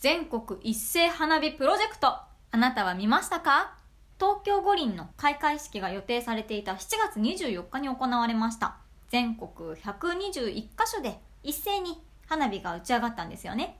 全国一斉花火プロジェクト。あなたは見ましたか？東京五輪の開会式が予定されていた7月24日に行われました。全国121カ所で一斉に花火が打ち上がったんですよね。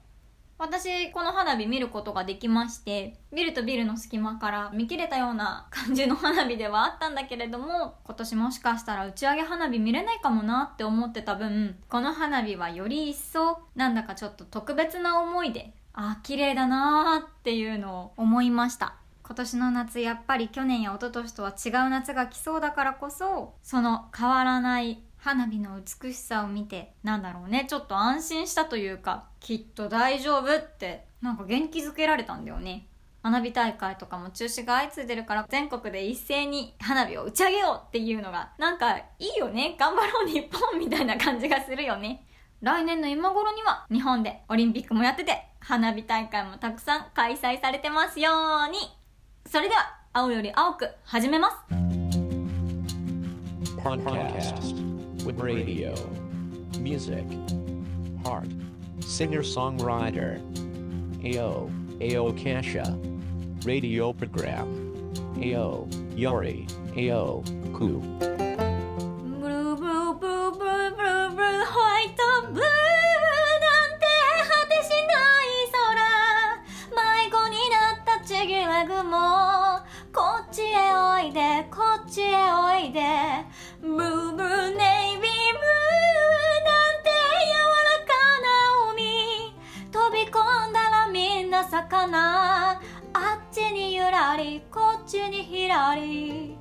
私この花火見ることができましてビルとビルの隙間から見切れたような感じの花火ではあったんだけれども今年もしかしたら打ち上げ花火見れないかもなって思ってた分この花火はより一層なんだかちょっと特別な思いであ綺麗だなーっていうのを思いました。今年の夏やっぱり去年や一昨年とは違う夏が来そうだからこそその変わらない花火の美しさを見てなんだろうね。ちょっと安心したというかきっと大丈夫ってなんか元気づけられたんだよね。花火大会とかも中止が相次いでるから全国で一斉に花火を打ち上げようっていうのがなんかいいよね。頑張ろう日本みたいな感じがするよね。来年の今頃には日本でオリンピックもやってて花火大会もたくさん開催されてますようにそれでは青より青く始めます Podcast with radio, music, heart, singer songwriter, AO, AO Kasha, radio program, AO, Yori, AO, Ku. な。あっちにゆらりこっちにひらり。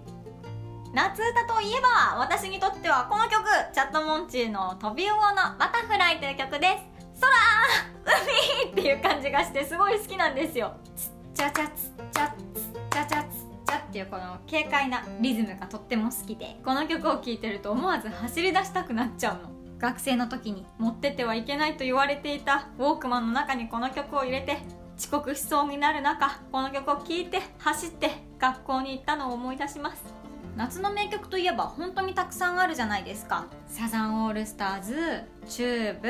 夏歌といえば私にとってはこの曲チャットモンチーの「飛び魚のバタフライ」という曲です。空海っていう感じがしてすごい好きなんですよ。つっちゃちゃつっちゃつっちゃちゃつっちゃっていうこの軽快なリズムがとっても好きでこの曲を聴いてると思わず走り出したくなっちゃうの。学生の時に持ってってはいけないと言われていたウォークマンの中にこの曲を入れて遅刻しそうになる中この曲を聴いて走って学校に行ったのを思い出します。夏の名曲といえば本当にたくさんあるじゃないですか。サザンオールスターズチューブ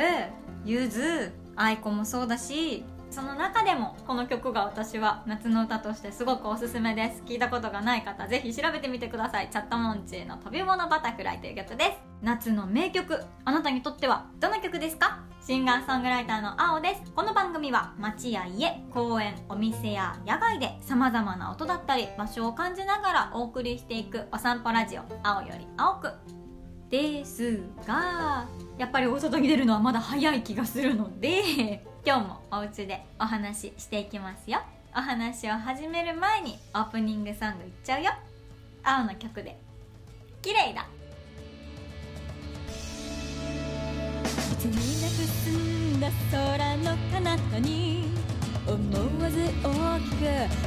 ゆず aiko もそうだしその中でもこの曲が私は夏の歌としてすごくおすすめです。聞いたことがない方ぜひ調べてみてください。チャットモンチーのとび魚のバタフライという曲です。夏の名曲あなたにとってはどの曲ですか？シンガーソングライターのあおです。この番組は街や家公園お店や野外で様々な音だったり場所を感じながらお送りしていくお散歩ラジオあおよりあおく。ですがやっぱりお外に出るのはまだ早い気がするので今日もお家でお話ししていきますよ。お話を始める前にオープニングソングいっちゃうよ。青の曲で。綺麗だ。いつになく澄んだ空の彼方に思わず大きく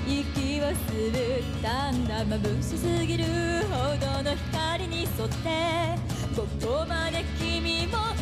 息をするたんだ眩しすぎるほどの光に沿ってここまで君を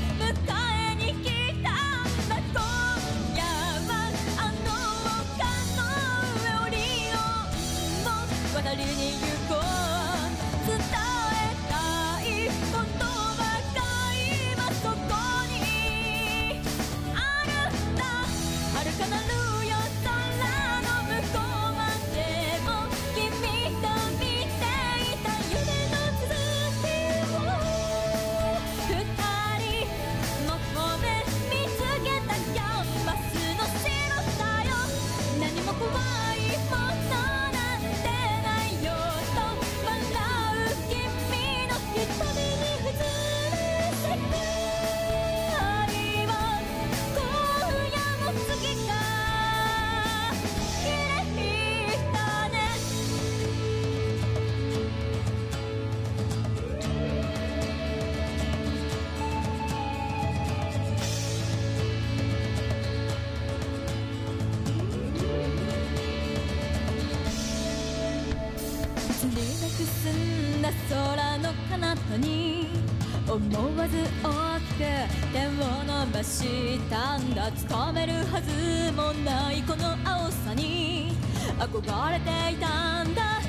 を伸ばしたんだ。掴めるはずもないこの青さに憧れていたんだ。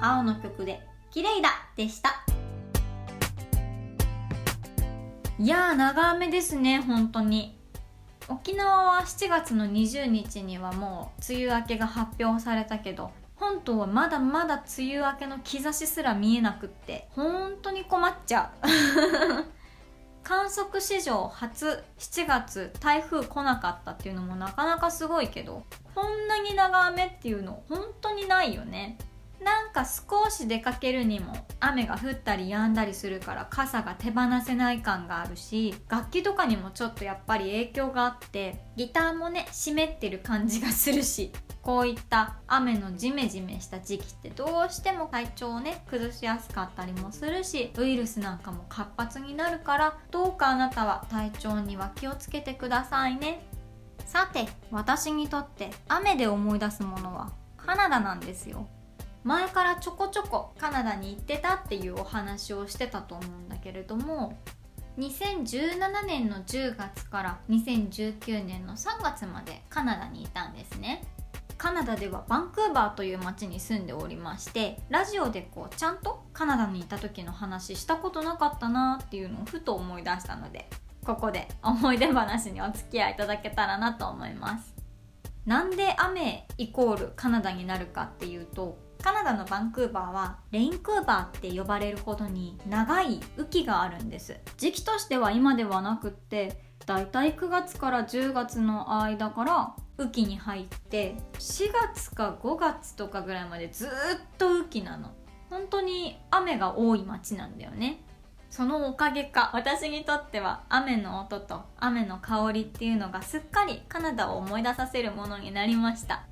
青の曲で綺麗だでした。いやー長雨ですね本当に。沖縄は7月の20日にはもう梅雨明けが発表されたけど本島はまだまだ梅雨明けの兆しすら見えなくって本当に困っちゃう。観測史上初7月台風来なかったっていうのもなかなかすごいけどこんなに長雨っていうの本当にないよね。なんか少し出かけるにも雨が降ったり止んだりするから傘が手放せない感があるし楽器とかにもちょっとやっぱり影響があってギターもね湿ってる感じがするしこういった雨のジメジメした時期ってどうしても体調をね崩しやすかったりもするしウイルスなんかも活発になるからどうかあなたは体調には気をつけてくださいね。さて私にとって雨で思い出すものはカナダなんですよ。前からちょこちょこカナダに行ってたっていうお話をしてたと思うんだけれども2017年の10月から2019年の3月までカナダにいたんですね。カナダではバンクーバーという町に住んでおりましてラジオでこうちゃんとカナダにいた時の話したことなかったなっていうのをふと思い出したのでここで思い出話にお付き合いいただけたらなと思います。なんで雨イコールカナダになるかっていうとカナダのバンクーバーはレインクーバーって呼ばれるほどに長い雨季があるんです。時期としては今ではなくってだいたい9月から10月の間から雨季に入って4月か5月とかぐらいまでずっと雨季なの。本当に雨が多い街なんだよね。そのおかげか。私にとっては雨の音と雨の香りっていうのがすっかりカナダを思い出させるものになりました。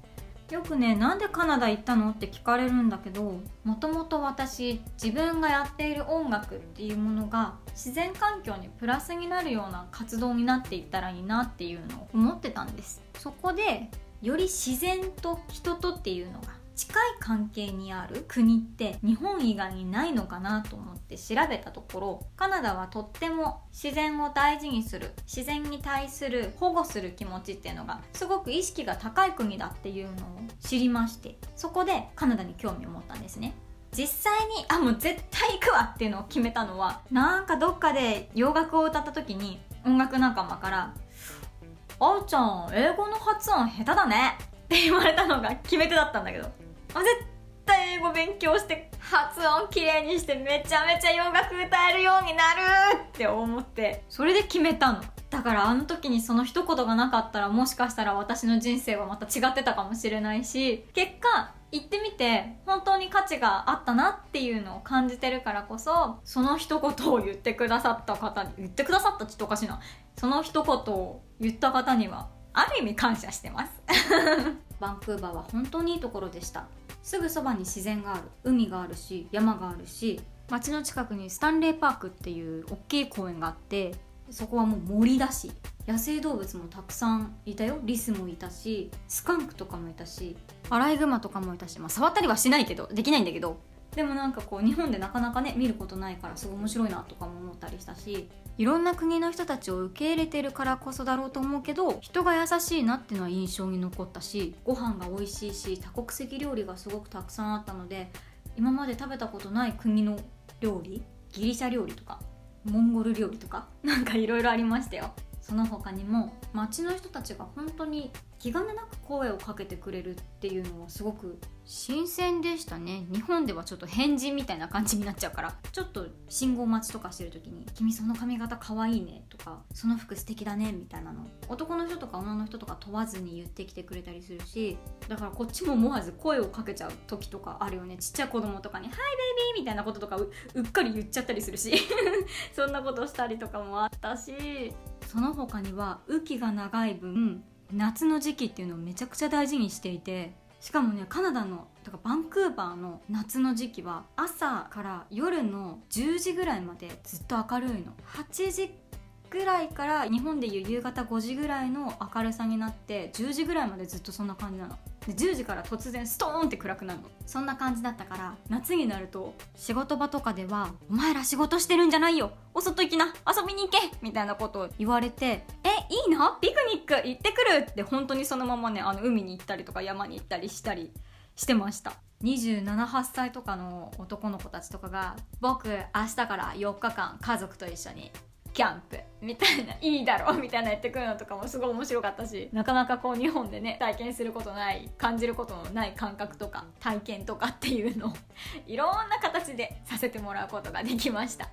よくねなんでカナダ行ったのって聞かれるんだけどもともと私自分がやっている音楽っていうものが自然環境にプラスになるような活動になっていったらいいなっていうのを思ってたんです。そこでより自然と人とっていうのが近い関係にある国って日本以外にないのかなと思って調べたところカナダはとっても自然を大事にする自然に対する保護する気持ちっていうのがすごく意識が高い国だっていうのを知りましてそこでカナダに興味を持ったんですね。実際にあもう絶対行くわっていうのを決めたのはなんかどっかで洋楽を歌った時に音楽仲間から「あーちゃん英語の発音下手だね」って言われたのが決め手だったんだけど絶対英語勉強して発音きれいにしてめちゃめちゃ洋楽歌えるようになるって思って。それで決めたの。だからあの時にその一言がなかったらもしかしたら私の人生はまた違ってたかもしれないし。結果行ってみて本当に価値があったなっていうのを感じてるからこそその一言を言ってくださった方に言ってくださったちょっとおかしいな。その一言を言った方にはある意味感謝してます。バンクーバーは本当にいいところでした。すぐそばに自然がある。海があるし山があるし街の近くにスタンレーパークっていう大きい公園があってそこはもう森だし野生動物もたくさんいたよ。リスもいたしスカンクとかもいたしアライグマとかもいたし、まあ、触ったりはしないけどできないんだけど。でもなんかこう日本でなかなかね見ることないからすごい面白いなとかも思ったりしたしいろんな国の人たちを受け入れてるからこそだろうと思うけど人が優しいなっていうのは印象に残ったしご飯が美味しいし多国籍料理がすごくたくさんあったので今まで食べたことない国の料理ギリシャ料理とかモンゴル料理とか なんかいろいろありましたよ。その他にも街の人たちが本当に気兼ねなく声をかけてくれるっていうのはすごく新鮮でしたね。日本ではちょっと変人みたいな感じになっちゃうから。ちょっと信号待ちとかしてる時に「君その髪型かわいいね」とか「その服素敵だね」みたいなの。男の人とか女の人とか問わずに言ってきてくれたりするしだからこっちも思わず声をかけちゃう時とかあるよね。ちっちゃい子供とかに「はいベイビー」みたいなこととかうっかり言っちゃったりするし。そんなことしたりとかもあったし。その他には雨季が長い分夏の時期っていうのをめちゃくちゃ大事にしていてしかもねカナダのとかバンクーバーの夏の時期は朝から夜の10時ぐらいまでずっと明るいの。8時ぐらいから日本でいう夕方5時ぐらいの明るさになって10時ぐらいまでずっとそんな感じなの。で10時から突然ストーンって暗くなるの。そんな感じだったから夏になると仕事場とかでは「お前ら仕事してるんじゃないよ。お外行きな。遊びに行け!」みたいなことを言われて「えいいの？ピクニック行ってくる!」って本当にそのままねあの海に行ったりとか山に行ったりしたりしてました。278歳とかの男の子たちとかが「僕明日から4日間家族と一緒にキャンプみたいないいだろうみたいなやってくるのとかもすごい面白かったしなかなかこう日本でね体験することない感じることのない感覚とか体験とかっていうのを いろんな形でさせてもらうことができました。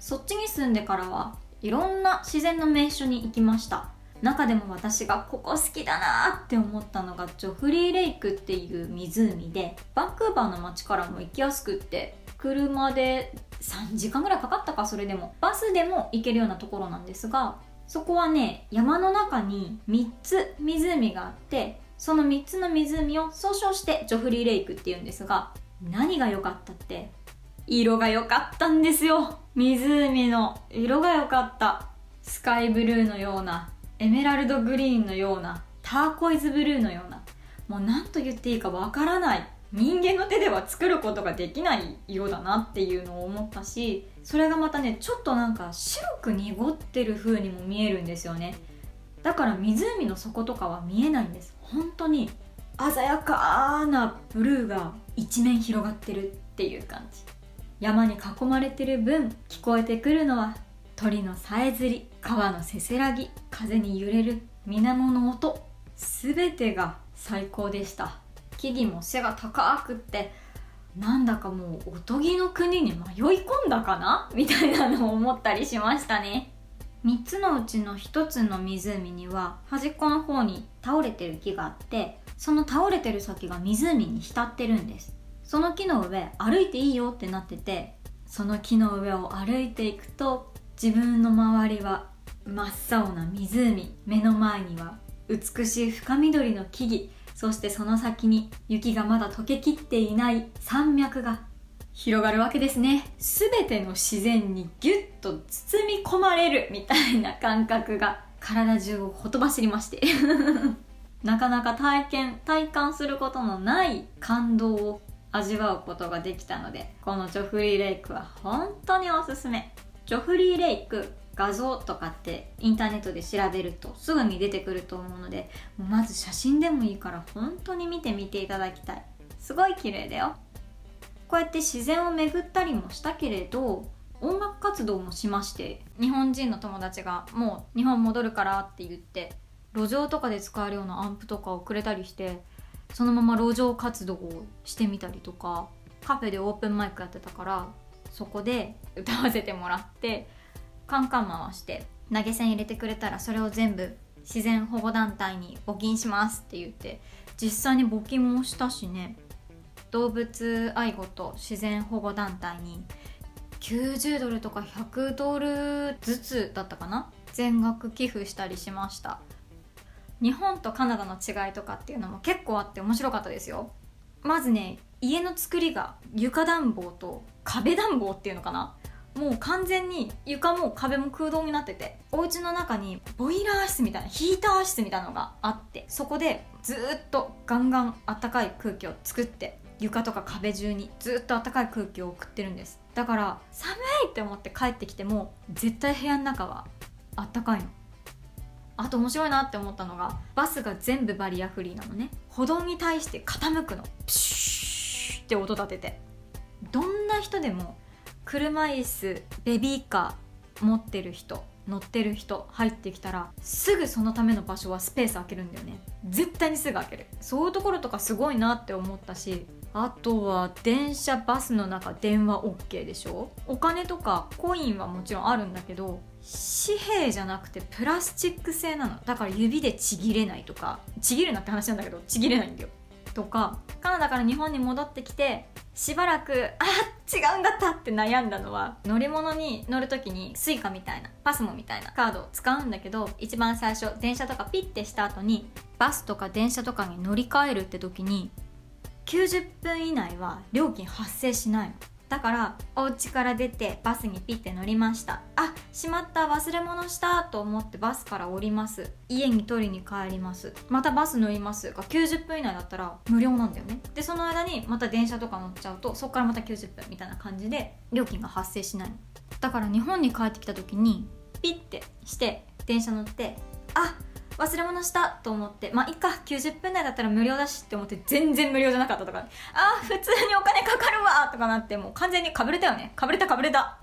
そっちに住んでからはいろんな自然の名所に行きました。中でも私がここ好きだなって思ったのがジョフリーレイクっていう湖でバンクーバーの街からも行きやすくって車で3時間ぐらいかかったかそれでも。バスでも行けるようなところなんですがそこはね山の中に3つ湖があってその3つの湖を総称してジョフリーレイクっていうんですが何が良かったって色が良かったんですよ。湖の色が良かった。スカイブルーのようなエメラルドグリーンのようなターコイズブルーのようなもう何と言っていいかわからない人間の手では作ることができない色だなっていうのを思ったしそれがまたねちょっとなんか白く濁ってる風にも見えるんですよね。だから湖の底とかは見えないんです。本当に鮮やかなブルーが一面広がってるっていう感じ。山に囲まれてる分聞こえてくるのは鳥のさえずり川のせせらぎ風に揺れる水面の音全てが最高でした。木々も背が高くってなんだかもうおとぎの国に迷い込んだかな？みたいなのを思ったりしましたね。3つのうちの1つの湖には端っこの方に倒れてる木があってその倒れてる先が湖に浸ってるんです。その木の上歩いていいよってなっててその木の上を歩いていくと自分の周りは真っ青な湖目の前には美しい深緑の木々そしてその先に雪がまだ溶けきっていない山脈が広がるわけですね。全ての自然にギュッと包み込まれるみたいな感覚が 体中をほとばしりまして。なかなか体験体感することのない感動を味わうことができたのでこのジョフリーレイクは本当におすすめ。ジョフリーレイク画像とかってインターネットで調べるとすぐに出てくると思うのでまず写真でもいいから本当に見てみていただきたい。すごい綺麗だよ。こうやって自然を巡ったりもしたけれど音楽活動もしまして日本人の友達がもう日本戻るからって言って路上とかで使えるようなアンプとかをくれたりしてそのまま路上活動をしてみたりとかカフェでオープンマイクやってたからそこで歌わせてもらってカンカン回して投げ銭入れてくれたらそれを全部自然保護団体に募金しますって言って実際に募金もしたしね動物愛護と自然保護団体に90ドルとか100ドルずつだったかな全額寄付したりしました。日本とカナダの違いとかっていうのも結構あって面白かったですよ。まずね家の作りが床暖房と壁暖房っていうのかな？もう完全に床も壁も空洞になっててお家の中にボイラー室みたいなヒーター室みたいなのがあってそこでずっとガンガンあったかい空気を作って床とか壁中にずっとあったかい空気を送ってるんです。だから寒いって思って帰ってきても絶対部屋の中はあったかいの。あと面白いなって思ったのがバスが全部バリアフリーなのね。歩道に対して傾くの。プシュー。って音立てて。どんな人でも車椅子ベビーカー持ってる人乗ってる人入ってきたらすぐそのための場所はスペース空けるんだよね。絶対にすぐ開ける。そういうところとかすごいなって思ったしあとは電車バスの中電話 OK でしょ。お金とかコインはもちろんあるんだけど紙幣じゃなくてプラスチック製なの。だから指でちぎれないとか。ちぎるなって話なんだけどちぎれないんだよ。とかカナダから日本に戻ってきてしばらくあ違うんだったって悩んだのは乗り物に乗る時に Suica みたいな pasmo みたいなカードを使うんだけど一番最初電車とかピッてした後にバスとか電車とかに乗り換えるって時に90分以内は料金発生しないの。だからお家から出てバスにピッて乗りました。あしまった忘れ物したと思ってバスから降ります。家に取りに帰ります。またバス乗ります。が90分以内だったら無料なんだよね。でその間にまた電車とか乗っちゃうとそこからまた90分みたいな感じで料金が発生しないだから日本に帰ってきた時にピッてして電車乗ってあっ忘れ物したと思ってまあいっか90分内だったら無料だしって思って全然無料じゃなかったとか。あ普通にお金かかるわとかなってもう完全にかぶれたよね。かぶれたかぶれた。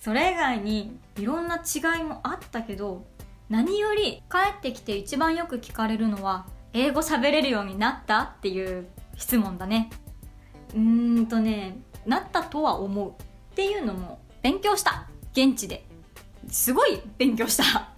それ以外にいろんな違いもあったけど何より帰ってきて一番よく聞かれるのは英語喋れるようになったっていう質問だね。うーんとねなったとは思う。っていうのも勉強した。現地で。すごい勉強した。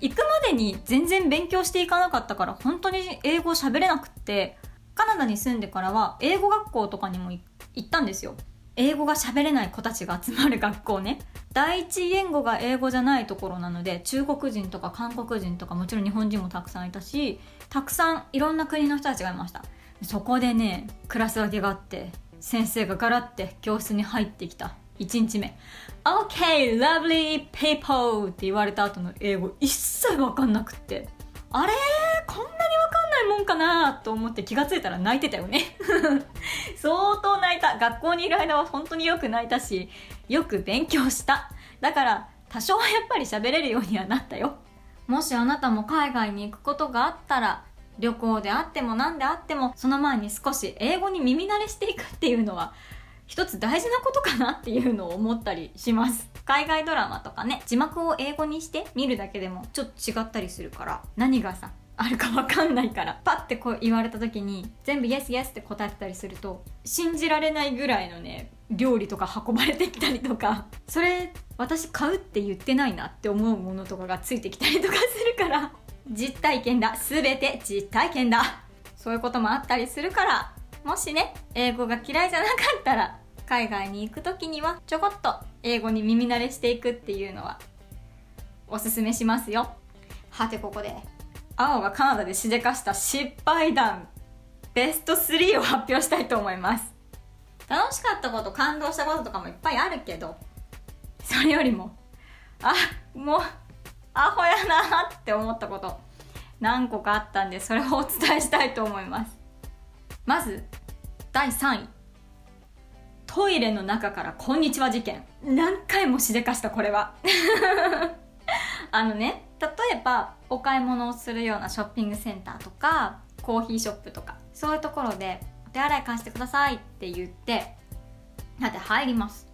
行くまでに全然勉強していかなかったから本当に英語喋れなくってカナダに住んでからは英語学校とかにも行ったんですよ。英語が喋れない子たちが集まる学校ね。第一言語が英語じゃないところなので中国人とか韓国人とかもちろん日本人もたくさんいたしたくさんいろんな国の人たちがいました。そこでねクラス分けがあって先生がガラって教室に入ってきた。1日目。OK lovely people って言われた後の英語一切分かんなくって。あれ？こんなに分かんないもんかなと思って気がついたら泣いてたよね。相当泣いた。学校にいる間は本当によく泣いたしよく勉強した。だから多少はやっぱり喋れるようにはなったよ。もしあなたも海外に行くことがあったら旅行であっても何であってもその前に少し英語に耳慣れしていくっていうのは一つ大事なことかなっていうのを思ったりします。海外ドラマとかね字幕を英語にして見るだけでもちょっと違ったりするから何がさあるか分かんないからパッてこう言われた時に全部「イエスイエス」って答えてたりすると信じられないぐらいのね料理とか運ばれてきたりとかそれ私買うって言ってないなって思うものとかがついてきたりとかするから実体験だ全て実体験だそういうこともあったりするからもしね英語が嫌いじゃなかったら海外に行く時にはちょこっと英語に耳慣れしていくっていうのはおすすめしますよ。はてここで青がカナダでしでかした失敗談ベスト3を発表したいと思います。楽しかったこと感動したこととかもいっぱいあるけどそれよりもあもうアホやなって思ったこと何個かあったんでそれをお伝えしたいと思いますまず第3位。トイレの中から「こんにちは事件」何回もしでかしたこれは。あのね例えばお買い物をするようなショッピングセンターとかコーヒーショップとかそういうところで「お手洗い貸してください」って言ってだって入ります。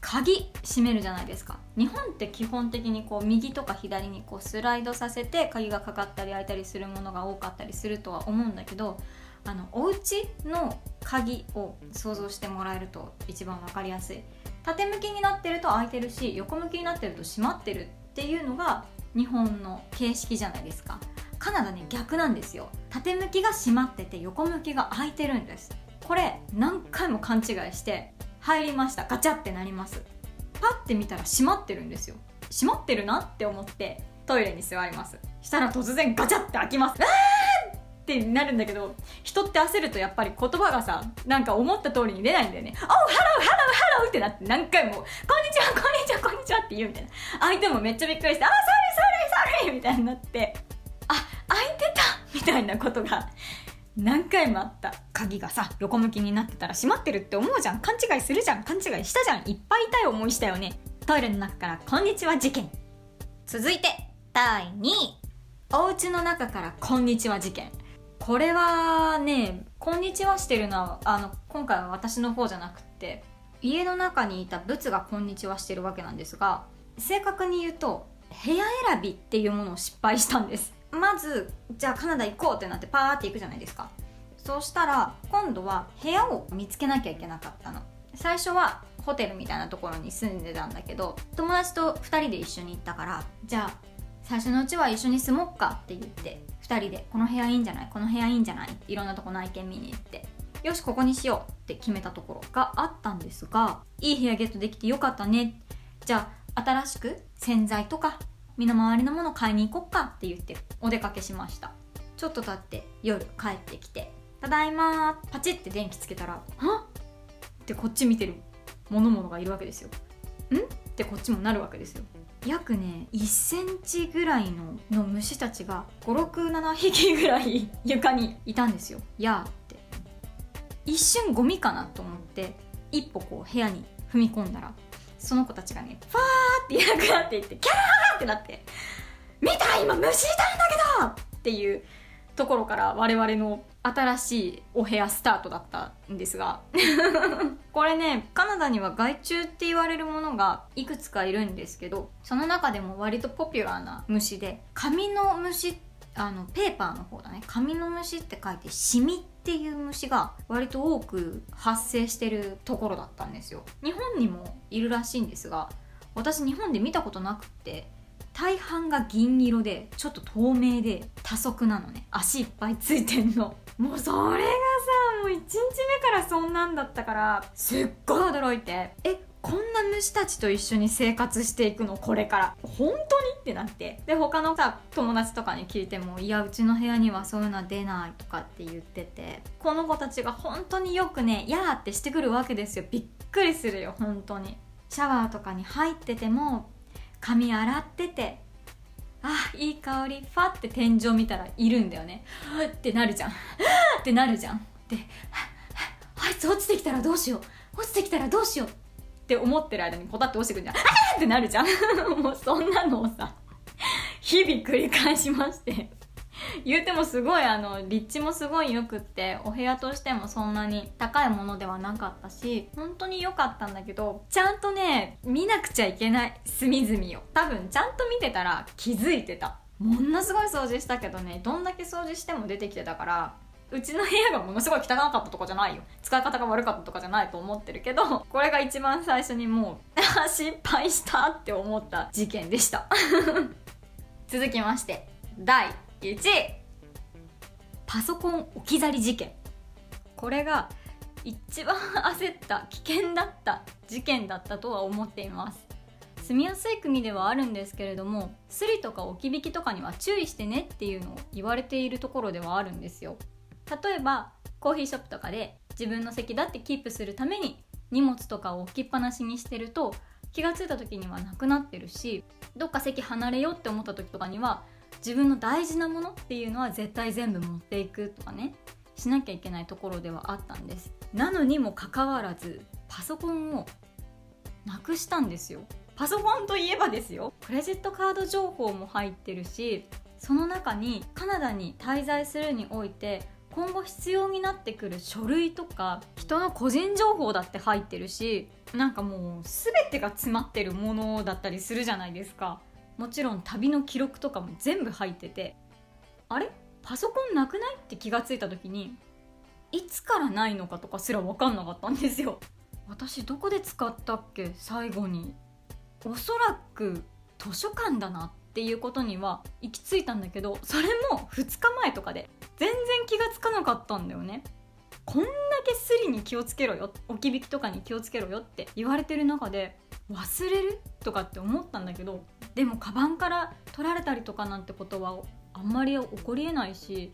鍵閉めるじゃないですか。日本って基本的にこう右とか左にこうスライドさせて鍵がかかったり開いたりするものが多かったりするとは思うんだけどあのお家の鍵を想像してもらえると一番分かりやすい。縦向きになってると開いてるし横向きになってると閉まってるっていうのが日本の形式じゃないですか。カナダね逆なんですよ。縦向きが閉まってて横向きが開いてるんです。これ何回も勘違いして入りました。ガチャってなります。パッて見たら閉まってるんですよ。閉まってるなって思ってトイレに座ります。したら突然ガチャって開きます。あーってなるんだけど人って焦るとやっぱり言葉がさなんか思った通りに出ないんだよね「おうハローハローハロー」ってなって何回も「こんにちはこんにちはこんにちは」って言うみたいな。相手もめっちゃびっくりして「あ sorry sorry sorry」みたいになって「あ開いてた 」みたいなことが何回もあった。鍵がさ横向きになってたら閉まってるって思うじゃん。勘違いするじゃん。勘違いしたじゃん。いっぱい痛い思いしたよね。トイレの中から「こんにちは事件」続いて第2位。お家の中から「こんにちは事件」これはね「こんにちは」してるのはあの今回は私の方じゃなくって家の中にいたブツが「こんにちは」してるわけなんですが正確に言うと部屋選びっていうものを失敗したんです。まずじゃあカナダ行こうってなってパーって行くじゃないですか。そうしたら今度は部屋を見つけなきゃいけなかったの。最初はホテルみたいなところに住んでたんだけど友達と2人で一緒に行ったからじゃあ最初のうちは一緒に住もっかって言って2人でこの部屋いいんじゃない？この部屋いいんじゃない？いろんなとこ内見見に行って。よしここにしようって決めたところがあったんですがいい部屋ゲットできてよかったね。じゃあ新しく洗剤とか身の回りのもの買いに行こっかって言ってお出かけしました。ちょっと経って夜帰ってきて「ただいまパチって電気つけたら「は？っ!」ってこっち見てる物々がいるわけですよ。ん？ってこっちもなるわけですよ。約ね1センチぐらいのの虫たちが567匹ぐらい 床にいたんですよやーって一瞬ゴミかなと思って一歩こう部屋に踏み込んだらその子たちがねファーっていなくなっていってキャーってなって「見た今虫いたんだけど!」っていうところから我々の新しいお部屋スタートだったんですが これねカナダには害虫って言われるものがいくつかいるんですけどその中でも割とポピュラーな虫で紙の虫あのペーパーの方だね。紙の虫って書いてシミっていう虫が割と多く発生してるところだったんですよ。日本にもいるらしいんですが私日本で見たことなくって大半が銀色でちょっと透明で多足なのね。足いっぱいついてんの。もうそれがさもう1日目からそんなんだったからすっごい驚いて。えこんな虫たちと一緒に生活していくの？これから。本当に？ってなって。で他のさ友達とかに聞いてもいやうちの部屋にはそういうのは出ない。とかって言ってて。この子たちが本当によくねやーってしてくるわけですよ。びっくりするよ本当に。シャワーとかに入ってても髪洗っててあいい香り。ファって天井見たらいるんだよね。ってなるじゃん。ってなるじゃん。ってあいつ落ちてきたらどうしよう。落ちてきたらどうしよう。って思ってる間にポタって落ちてくるじゃん。ってなるじゃん。もうそんなのをさ日々繰り返しまして。言うてもすごいあの立地もすごい良くってお部屋としてもそんなに高いものではなかったし本当に良かったんだけどちゃんとね見なくちゃいけない隅々を。多分ちゃんと見てたら気づいてた。ものすごい掃除したけどねどんだけ掃除しても出てきてたからうちの部屋がものすごい汚かったとかじゃないよ。使い方が悪かったとかじゃないと思ってるけどこれが一番最初にもう 失敗したって思った事件でした。続きまして第1位パソコン置き去り事件。これが一番焦った危険だった事件だったとは思っています。住みやすい国ではあるんですけれどもスリとか置き引きとかには注意してねっていうのを言われているところではあるんですよ。例えばコーヒーショップとかで自分の席だってキープするために荷物とかを置きっぱなしにしてると気が付いた時にはなくなってるしどっか席離れようって思った時とかには自分の大事なものっていうのは絶対全部持っていくとかねしなきゃいけないところではあったんです。なのにもかかわらずパソコンをなくしたんですよ。パソコンといえばですよ。クレジットカード情報も入ってるしその中にカナダに滞在するにおいて今後必要になってくる書類とか人の個人情報だって入ってるしなんかもう全てが詰まってるものだったりするじゃないですか。もちろん旅の記録とかも全部入っててあれ？パソコンなくない？って気がついた時にいつからないのかとかすら分かんなかったんですよ。私どこで使ったっけ？最後に。おそらく図書館だなっていうことには行き着いたんだけどそれも2日前とかで全然気がつかなかったんだよね。こんだけスリに気をつけろよ置き引きとかに気をつけろよって言われてる中で忘れるとかって思ったんだけどでもカバンから取られたりとかなんてことはあんまり起こりえないし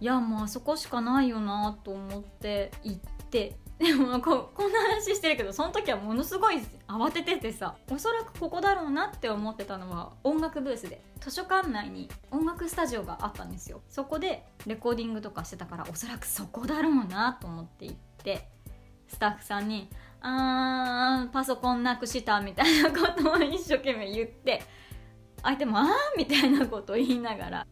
いやもうあそこしかないよなと思って行ってでもここんな話してるけどその時はものすごい慌てててさおそらくここだろうなって思ってたのは音楽ブースで図書館内に音楽スタジオがあったんですよ。そこでレコーディングとかしてたからおそらくそこだろうなと思って行ってスタッフさんに「あーパソコンなくした」みたいなことを一生懸命言って相手も「あー」みたいなことを言いながら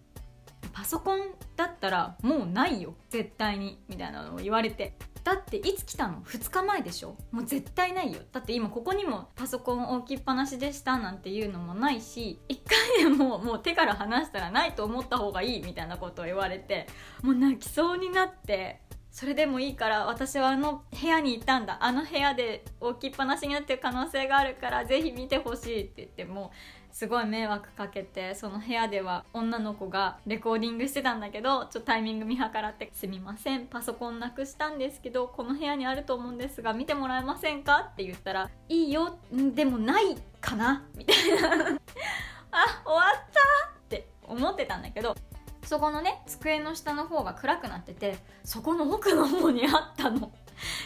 パソコンだったらもうないよ絶対にみたいなのを言われてだっていつ来たの？2日前でしょ？もう絶対ないよ。だって今ここにもパソコン置きっぱなしでしたなんていうのもないし1回でももう手から離したらないと思った方がいいみたいなことを言われてもう泣きそうになってそれでもいいから私はあの部屋にいたんだ。あの部屋で置きっぱなしになってる可能性があるからぜひ見てほしいって言ってもすごい迷惑かけてその部屋では女の子がレコーディングしてたんだけどちょっとタイミング見計らって「すみませんパソコンなくしたんですけどこの部屋にあると思うんですが見てもらえませんか?」って言ったら「いいよでもないかな?」みたいな あ終わったって思ってたんだけどそこのね机の下の方が暗くなっててそこの奥の方にあったの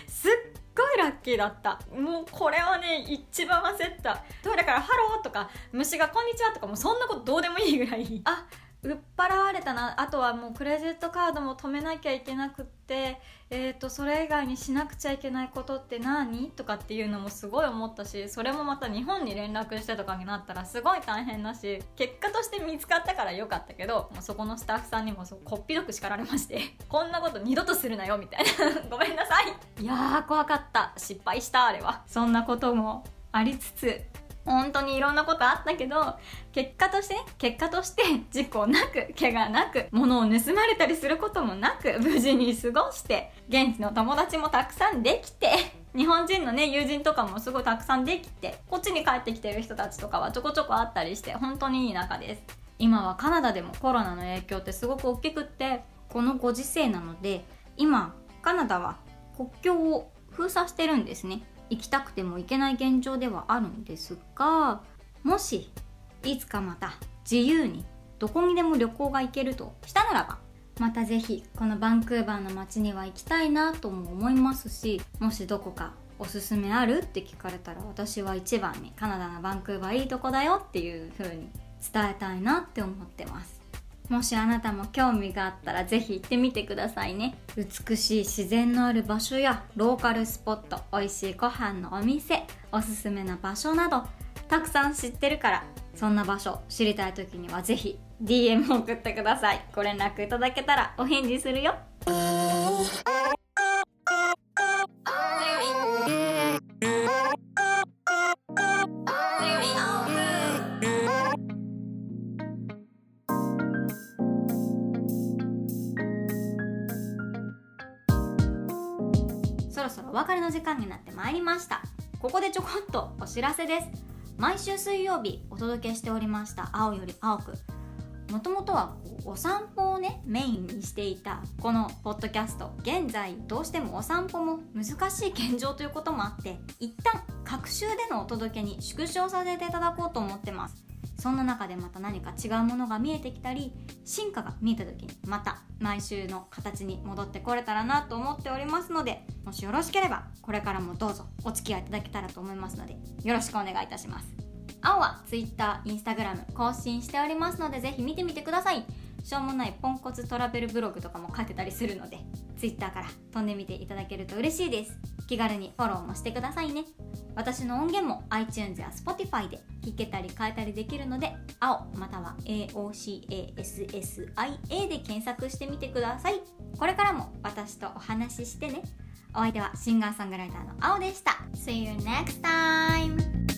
すっごいラッキーだった。もうこれはね一番焦った。トイレから「Hello」とか虫が「こんにちは」とかもそんなことどうでもいいぐらい。あ売っ払われたな。あとはもうクレジットカードも止めなきゃいけなくってえーと、それ以外にしなくちゃいけないことって何？とかっていうのもすごい思ったしそれもまた日本に連絡してとかになったらすごい大変だし結果として見つかったからよかったけどもうそこのスタッフさんにもこっぴどく叱られまして こんなこと二度とするなよみたいな。ごめんなさい。いやー怖かった。失敗したあれは。そんなこともありつつ本当にいろんなことあったけど結果としてね結果として事故なく怪我なく物を盗まれたりすることもなく無事に過ごして現地の友達もたくさんできて日本人のね友人とかもすごいたくさんできてこっちに帰ってきてる人たちとかはちょこちょこあったりして本当にいい仲です。今はカナダでもコロナの影響ってすごく大きくってこのご時世なので今カナダは国境を封鎖してるんですね。行きたくても行けない現状ではあるんですがもしいつかまた自由にどこにでも旅行が行けるとしたならばまた是非このバンクーバーの街には行きたいなとも思いますしもしどこかおすすめあるって聞かれたら私は一番にカナダのバンクーバーいいとこだよっていう風に伝えたいなって思ってます。もしあなたも興味があったらぜひ行ってみてくださいね。美しい自然のある場所やローカルスポット美味しいご飯のお店おすすめな場所などたくさん知ってるからそんな場所知りたい時にはぜひ DM を送ってください。ご連絡いただけたらお返事するよ。の時間になってまいりました。ここでちょこっとお知らせです。毎週水曜日お届けしておりました「青より青く」もともとはお散歩をねメインにしていたこのポッドキャスト。現在どうしてもお散歩も難しい現状ということもあって一旦各週でのお届けに縮小させていただこうと思ってます。そんな中でまた何か違うものが見えてきたり進化が見えた時にまた毎週の形に戻ってこれたらなと思っておりますのでもしよろしければこれからもどうぞお付き合いいただけたらと思いますのでよろしくお願いいたします。青は Twitter、Instagram 更新しておりますのでぜひ見てみてください。しょうもないポンコツトラベルブログとかも書いてたりするので Twitter から飛んでみていただけると嬉しいです。気軽にフォローもしてくださいね。私の音源も iTunes や Spotify で聴けたり変えたりできるので青または AOCASSIA で検索してみてください。これからも私とお話ししてね。お相手はシンガーソングライターの青でした。See you next time!